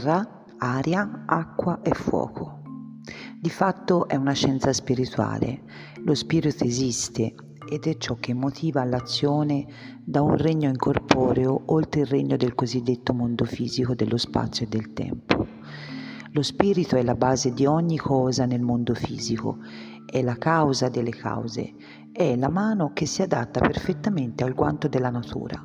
terra, aria, acqua e fuoco. Di fatto è una scienza spirituale. Lo spirito esiste ed è ciò che motiva l'azione da un regno incorporeo oltre il regno del cosiddetto mondo fisico dello spazio e del tempo. Lo spirito è la base di ogni cosa nel mondo fisico, è la causa delle cause, è la mano che si adatta perfettamente al guanto della natura.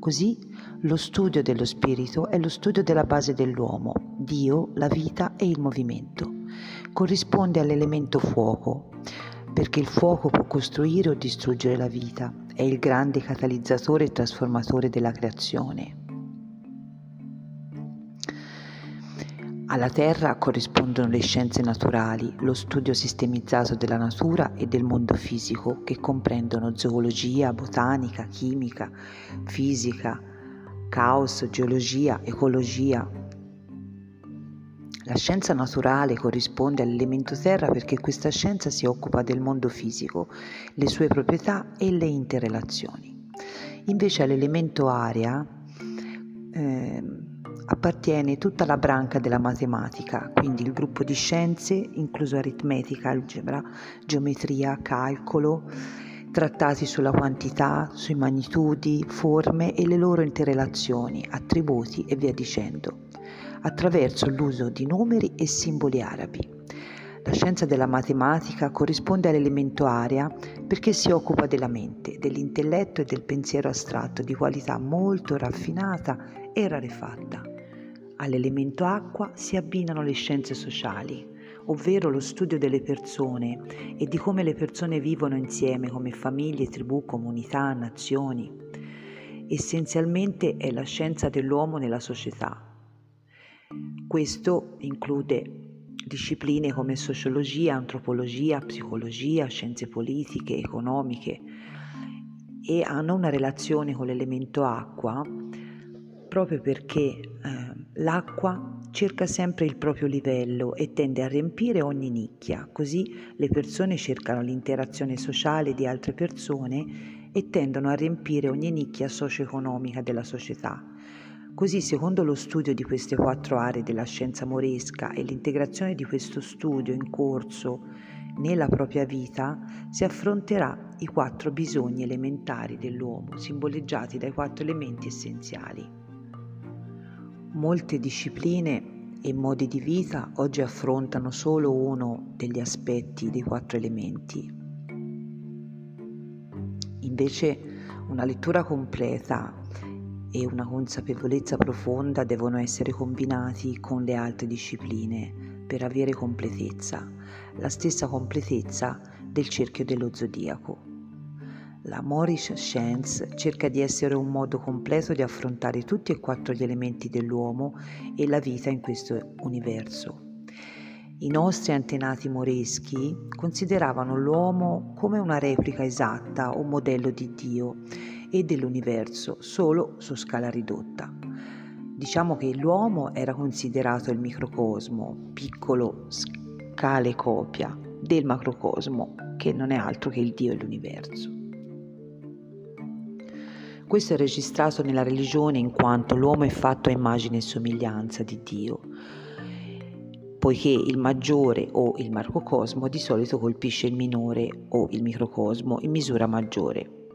Così lo studio dello spirito è lo studio della base dell'uomo, Dio, la vita e il movimento. Corrisponde all'elemento fuoco, perché il fuoco può costruire o distruggere la vita, è il grande catalizzatore e trasformatore della creazione. Alla Terra corrispondono le scienze naturali, lo studio sistemizzato della natura e del mondo fisico, che comprendono zoologia, botanica, chimica, fisica, caos, geologia, ecologia, la scienza naturale corrisponde all'elemento terra perché questa scienza si occupa del mondo fisico, le sue proprietà e le interrelazioni. Invece all'elemento aria eh, appartiene tutta la branca della matematica, quindi il gruppo di scienze, incluso aritmetica, algebra, geometria, calcolo, trattati sulla quantità, sui magnitudi, forme e le loro interrelazioni, attributi e via dicendo attraverso l'uso di numeri e simboli arabi. La scienza della matematica corrisponde all'elemento area perché si occupa della mente, dell'intelletto e del pensiero astratto di qualità molto raffinata e rarefatta. All'elemento acqua si abbinano le scienze sociali, ovvero lo studio delle persone e di come le persone vivono insieme come famiglie, tribù, comunità, nazioni. Essenzialmente è la scienza dell'uomo nella società, questo include discipline come sociologia, antropologia, psicologia, scienze politiche, economiche e hanno una relazione con l'elemento acqua proprio perché eh, l'acqua cerca sempre il proprio livello e tende a riempire ogni nicchia, così le persone cercano l'interazione sociale di altre persone e tendono a riempire ogni nicchia socio-economica della società. Così, secondo lo studio di queste quattro aree della scienza moresca e l'integrazione di questo studio in corso nella propria vita, si affronterà i quattro bisogni elementari dell'uomo, simboleggiati dai quattro elementi essenziali. Molte discipline e modi di vita oggi affrontano solo uno degli aspetti dei quattro elementi. Invece una lettura completa e una consapevolezza profonda devono essere combinati con le altre discipline per avere completezza, la stessa completezza del cerchio dello zodiaco. La Moorish Science cerca di essere un modo completo di affrontare tutti e quattro gli elementi dell'uomo e la vita in questo universo. I nostri antenati moreschi consideravano l'uomo come una replica esatta o modello di Dio e dell'universo solo su scala ridotta. Diciamo che l'uomo era considerato il microcosmo, piccolo scale copia del macrocosmo, che non è altro che il Dio e l'universo. Questo è registrato nella religione in quanto l'uomo è fatto a immagine e somiglianza di Dio, poiché il maggiore o il macrocosmo di solito colpisce il minore o il microcosmo in misura maggiore.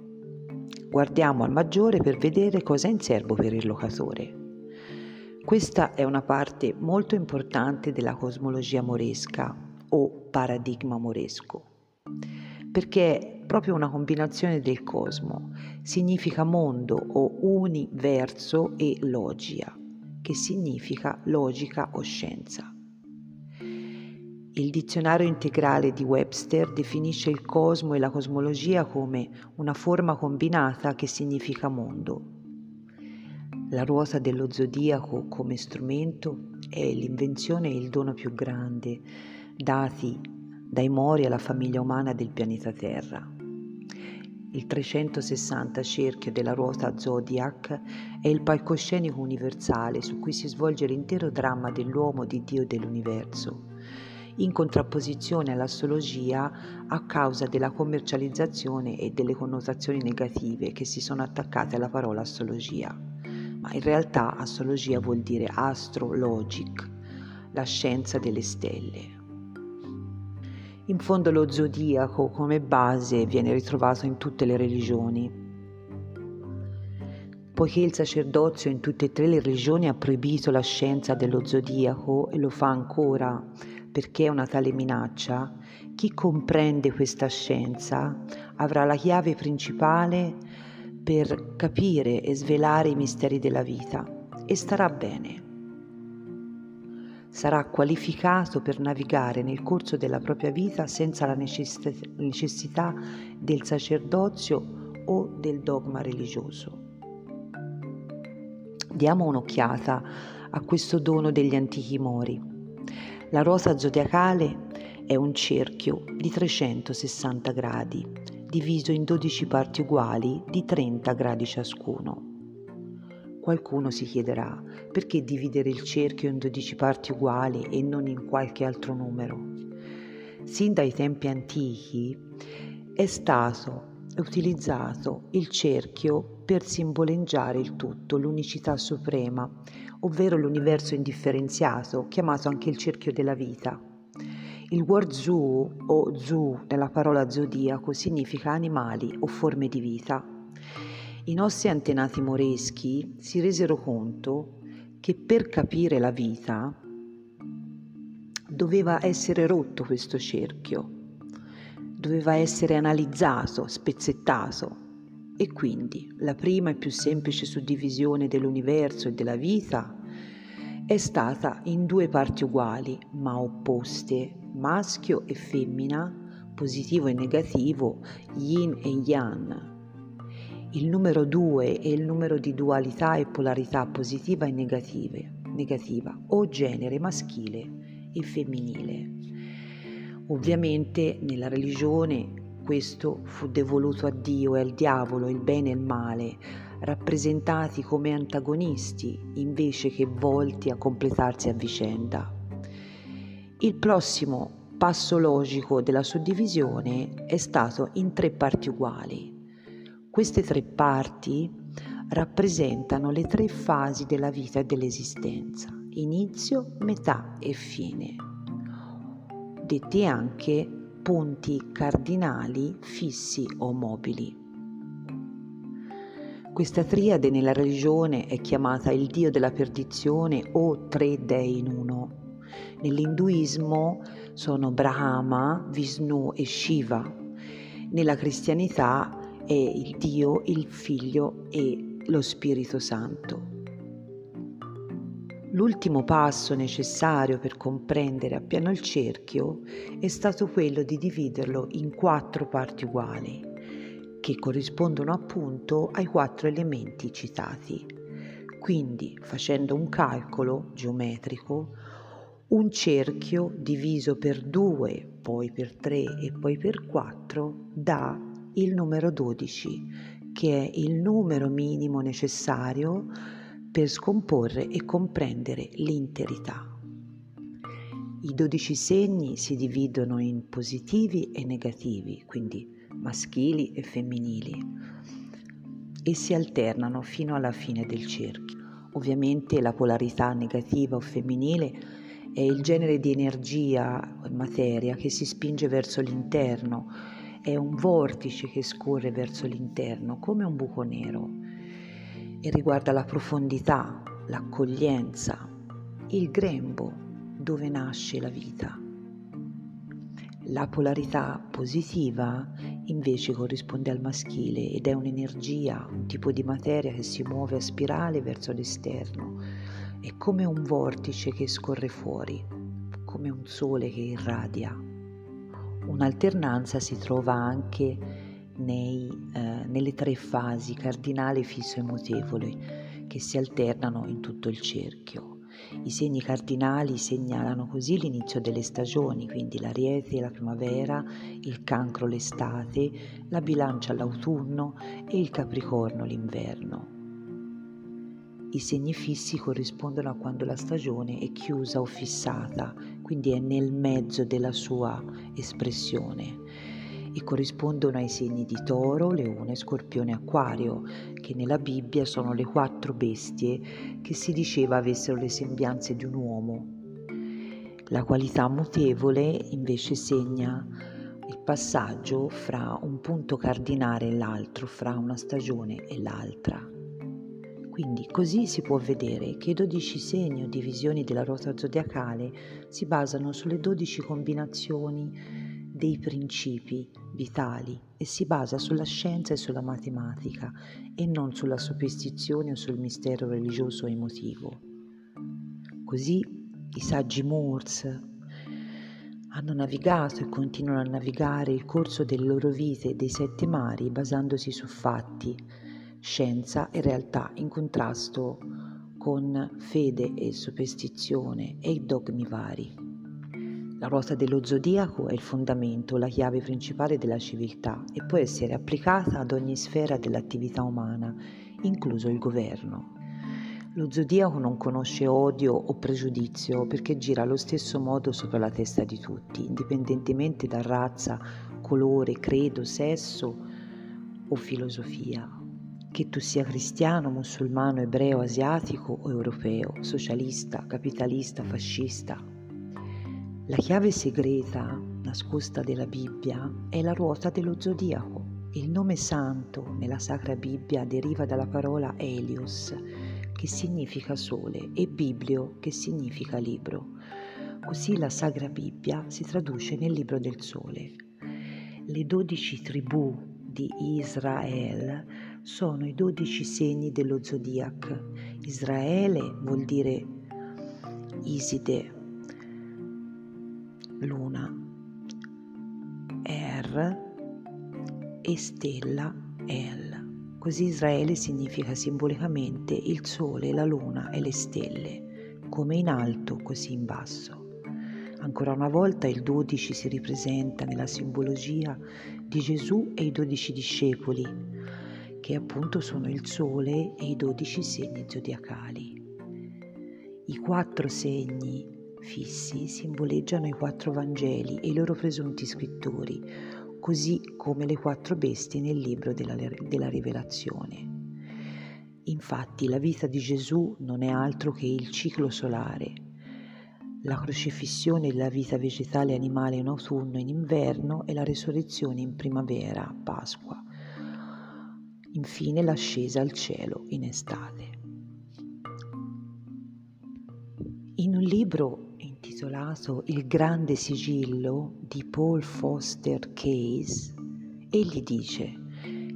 Guardiamo al maggiore per vedere cosa è in serbo per il locatore. Questa è una parte molto importante della cosmologia moresca o paradigma moresco, perché proprio una combinazione del cosmo, significa mondo o universo e logia, che significa logica o scienza. Il dizionario integrale di Webster definisce il cosmo e la cosmologia come una forma combinata che significa mondo. La ruota dello zodiaco come strumento è l'invenzione e il dono più grande dati dai Mori alla famiglia umana del pianeta Terra. Il 360 cerchio della ruota Zodiac è il palcoscenico universale su cui si svolge l'intero dramma dell'uomo, di Dio e dell'universo in contrapposizione all'astrologia a causa della commercializzazione e delle connotazioni negative che si sono attaccate alla parola astrologia. ma in realtà astrologia vuol dire astrologic, la scienza delle stelle. In fondo lo zodiaco come base viene ritrovato in tutte le religioni. Poiché il sacerdozio in tutte e tre le religioni ha proibito la scienza dello zodiaco e lo fa ancora perché è una tale minaccia, chi comprende questa scienza avrà la chiave principale per capire e svelare i misteri della vita e starà bene sarà qualificato per navigare nel corso della propria vita senza la necessità del sacerdozio o del dogma religioso. Diamo un'occhiata a questo dono degli antichi mori. La rosa zodiacale è un cerchio di 360 gradi, diviso in 12 parti uguali di 30 gradi ciascuno. Qualcuno si chiederà perché dividere il cerchio in 12 parti uguali e non in qualche altro numero. Sin dai tempi antichi è stato utilizzato il cerchio per simboleggiare il tutto, l'unicità suprema, ovvero l'universo indifferenziato, chiamato anche il cerchio della vita. Il word zoo o zoo nella parola zodiaco significa animali o forme di vita. I nostri antenati moreschi si resero conto che per capire la vita doveva essere rotto questo cerchio, doveva essere analizzato, spezzettato e quindi la prima e più semplice suddivisione dell'universo e della vita è stata in due parti uguali ma opposte, maschio e femmina, positivo e negativo, yin e yang, il numero 2 è il numero di dualità e polarità positiva e negativa, o genere maschile e femminile. Ovviamente nella religione questo fu devoluto a Dio e al diavolo, il bene e il male, rappresentati come antagonisti invece che volti a completarsi a vicenda. Il prossimo passo logico della suddivisione è stato in tre parti uguali, queste tre parti rappresentano le tre fasi della vita e dell'esistenza, inizio, metà e fine, detti anche punti cardinali fissi o mobili. Questa triade nella religione è chiamata il dio della perdizione o tre dei in uno. Nell'induismo sono Brahma, Vishnu e Shiva. Nella cristianità è il Dio, il Figlio e lo Spirito Santo. L'ultimo passo necessario per comprendere appieno il cerchio è stato quello di dividerlo in quattro parti uguali, che corrispondono appunto ai quattro elementi citati. Quindi, facendo un calcolo geometrico, un cerchio diviso per due, poi per tre e poi per quattro dà il numero 12, che è il numero minimo necessario per scomporre e comprendere l'interità. I 12 segni si dividono in positivi e negativi, quindi maschili e femminili, e si alternano fino alla fine del cerchio. Ovviamente la polarità negativa o femminile è il genere di energia o materia che si spinge verso l'interno è un vortice che scorre verso l'interno come un buco nero e riguarda la profondità, l'accoglienza, il grembo dove nasce la vita. La polarità positiva invece corrisponde al maschile ed è un'energia, un tipo di materia che si muove a spirale verso l'esterno. È come un vortice che scorre fuori, come un sole che irradia. Un'alternanza si trova anche nei, eh, nelle tre fasi cardinale, fisso e mutevole che si alternano in tutto il cerchio. I segni cardinali segnalano così l'inizio delle stagioni, quindi l'ariete la primavera, il cancro l'estate, la bilancia l'autunno e il capricorno l'inverno. I segni fissi corrispondono a quando la stagione è chiusa o fissata, quindi è nel mezzo della sua espressione. e corrispondono ai segni di toro, leone, scorpione e acquario, che nella Bibbia sono le quattro bestie che si diceva avessero le sembianze di un uomo. La qualità mutevole invece segna il passaggio fra un punto cardinale e l'altro, fra una stagione e l'altra. Quindi così si può vedere che i 12 segni o divisioni della ruota zodiacale si basano sulle 12 combinazioni dei principi vitali e si basa sulla scienza e sulla matematica e non sulla superstizione o sul mistero religioso o emotivo. Così i saggi Moors hanno navigato e continuano a navigare il corso delle loro vite dei sette mari basandosi su fatti, scienza e realtà in contrasto con fede e superstizione e i dogmi vari. La ruota dello zodiaco è il fondamento, la chiave principale della civiltà e può essere applicata ad ogni sfera dell'attività umana, incluso il governo. Lo zodiaco non conosce odio o pregiudizio perché gira allo stesso modo sopra la testa di tutti, indipendentemente da razza, colore, credo, sesso o filosofia che tu sia cristiano, musulmano, ebreo, asiatico o europeo, socialista, capitalista, fascista. La chiave segreta nascosta della Bibbia è la ruota dello zodiaco. Il nome santo nella Sacra Bibbia deriva dalla parola Helios, che significa sole, e Biblio, che significa libro. Così la Sacra Bibbia si traduce nel libro del sole. Le dodici tribù di Israele sono i dodici segni dello zodiac. Israele vuol dire Iside, luna, Er e stella El. Così Israele significa simbolicamente il sole, la luna e le stelle, come in alto così in basso. Ancora una volta il 12 si ripresenta nella simbologia di Gesù e i dodici discepoli, che appunto sono il Sole e i dodici segni zodiacali. I quattro segni fissi simboleggiano i quattro Vangeli e i loro presunti scrittori, così come le quattro bestie nel libro della, della Rivelazione. Infatti la vita di Gesù non è altro che il ciclo solare, la crocifissione della vita vegetale e animale in autunno e in inverno e la resurrezione in primavera, Pasqua infine l'ascesa al cielo in estate. In un libro intitolato Il grande sigillo di Paul Foster Case, egli dice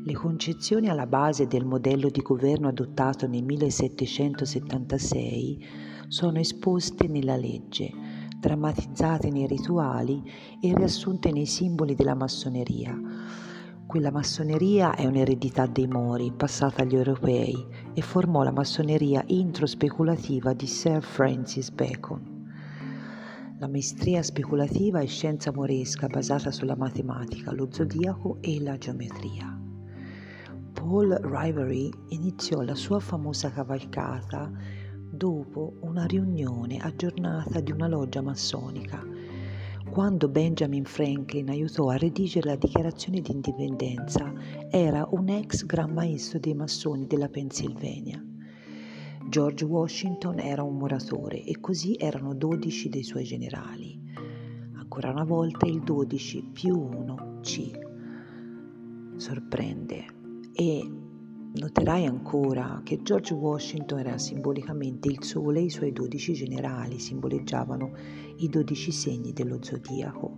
le concezioni alla base del modello di governo adottato nel 1776 sono esposte nella legge, drammatizzate nei rituali e riassunte nei simboli della massoneria quella massoneria è un'eredità dei Mori passata agli europei e formò la massoneria introspeculativa di Sir Francis Bacon. La maestria speculativa è scienza moresca basata sulla matematica, lo zodiaco e la geometria. Paul Rivery iniziò la sua famosa cavalcata dopo una riunione aggiornata di una loggia massonica quando Benjamin Franklin aiutò a redigere la dichiarazione di indipendenza, era un ex gran maestro dei massoni della Pennsylvania. George Washington era un muratore e così erano 12 dei suoi generali. Ancora una volta il 12 più 1 ci sorprende e Noterai ancora che George Washington era simbolicamente il sole e i suoi dodici generali simboleggiavano i dodici segni dello zodiaco.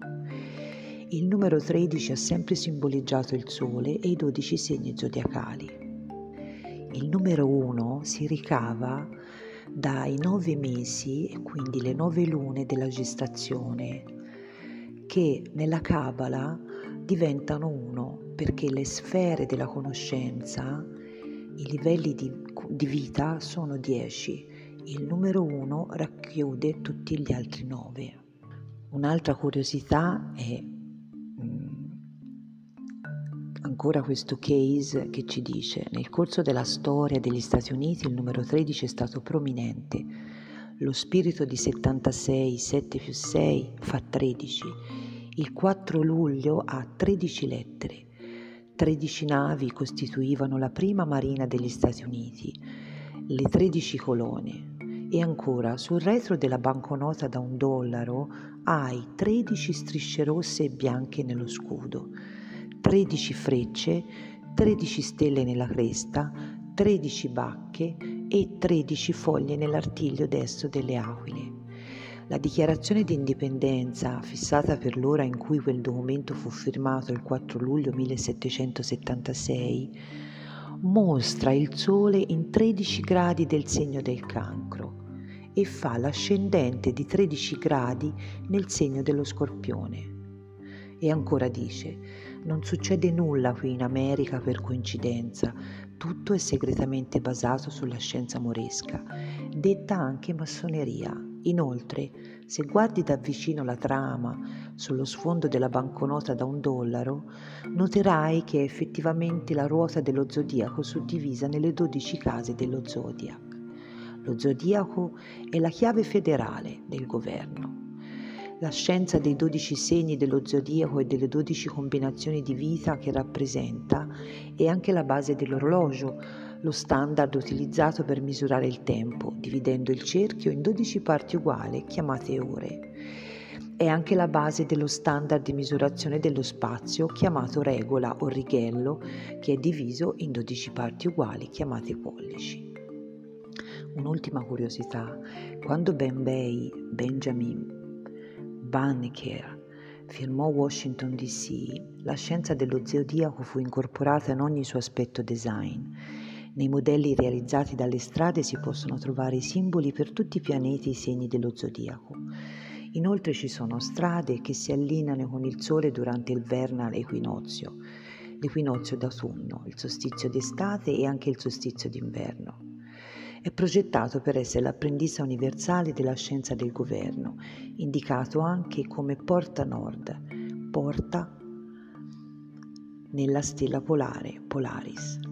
Il numero 13 ha sempre simboleggiato il sole e i dodici segni zodiacali. Il numero 1 si ricava dai nove mesi quindi le nove lune della gestazione che nella Kabbalah diventano uno perché le sfere della conoscenza i livelli di, di vita sono 10, il numero 1 racchiude tutti gli altri 9. Un'altra curiosità è mm, ancora questo case che ci dice nel corso della storia degli Stati Uniti il numero 13 è stato prominente. Lo spirito di 76, 7 più 6 fa 13. Il 4 luglio ha 13 lettere. 13 navi costituivano la prima marina degli Stati Uniti, le 13 colonne. E ancora, sul retro della banconota da un dollaro hai 13 strisce rosse e bianche nello scudo, 13 frecce, 13 stelle nella cresta, 13 bacche e 13 foglie nell'artiglio destro delle aquile. La dichiarazione di indipendenza, fissata per l'ora in cui quel documento fu firmato il 4 luglio 1776, mostra il Sole in 13 gradi del segno del cancro e fa l'ascendente di 13 gradi nel segno dello scorpione. E ancora dice, non succede nulla qui in America per coincidenza, tutto è segretamente basato sulla scienza moresca, detta anche massoneria. Inoltre, se guardi da vicino la trama sullo sfondo della banconota da un dollaro, noterai che è effettivamente la ruota dello zodiaco suddivisa nelle dodici case dello zodiac. Lo zodiaco è la chiave federale del governo. La scienza dei dodici segni dello zodiaco e delle dodici combinazioni di vita che rappresenta è anche la base dell'orologio, lo standard utilizzato per misurare il tempo, dividendo il cerchio in 12 parti uguali chiamate ore. È anche la base dello standard di misurazione dello spazio chiamato regola o righello, che è diviso in 12 parti uguali chiamate pollici. Un'ultima curiosità, quando Ben Bay, Benjamin Banneker firmò Washington DC, la scienza dello zodiaco fu incorporata in ogni suo aspetto design nei modelli realizzati dalle strade si possono trovare i simboli per tutti i pianeti e i segni dello zodiaco. Inoltre ci sono strade che si allineano con il Sole durante il vernal equinozio, l'equinozio d'autunno, il solstizio d'estate e anche il solstizio d'inverno. È progettato per essere l'apprendista universale della scienza del governo, indicato anche come porta nord, porta nella stella polare Polaris.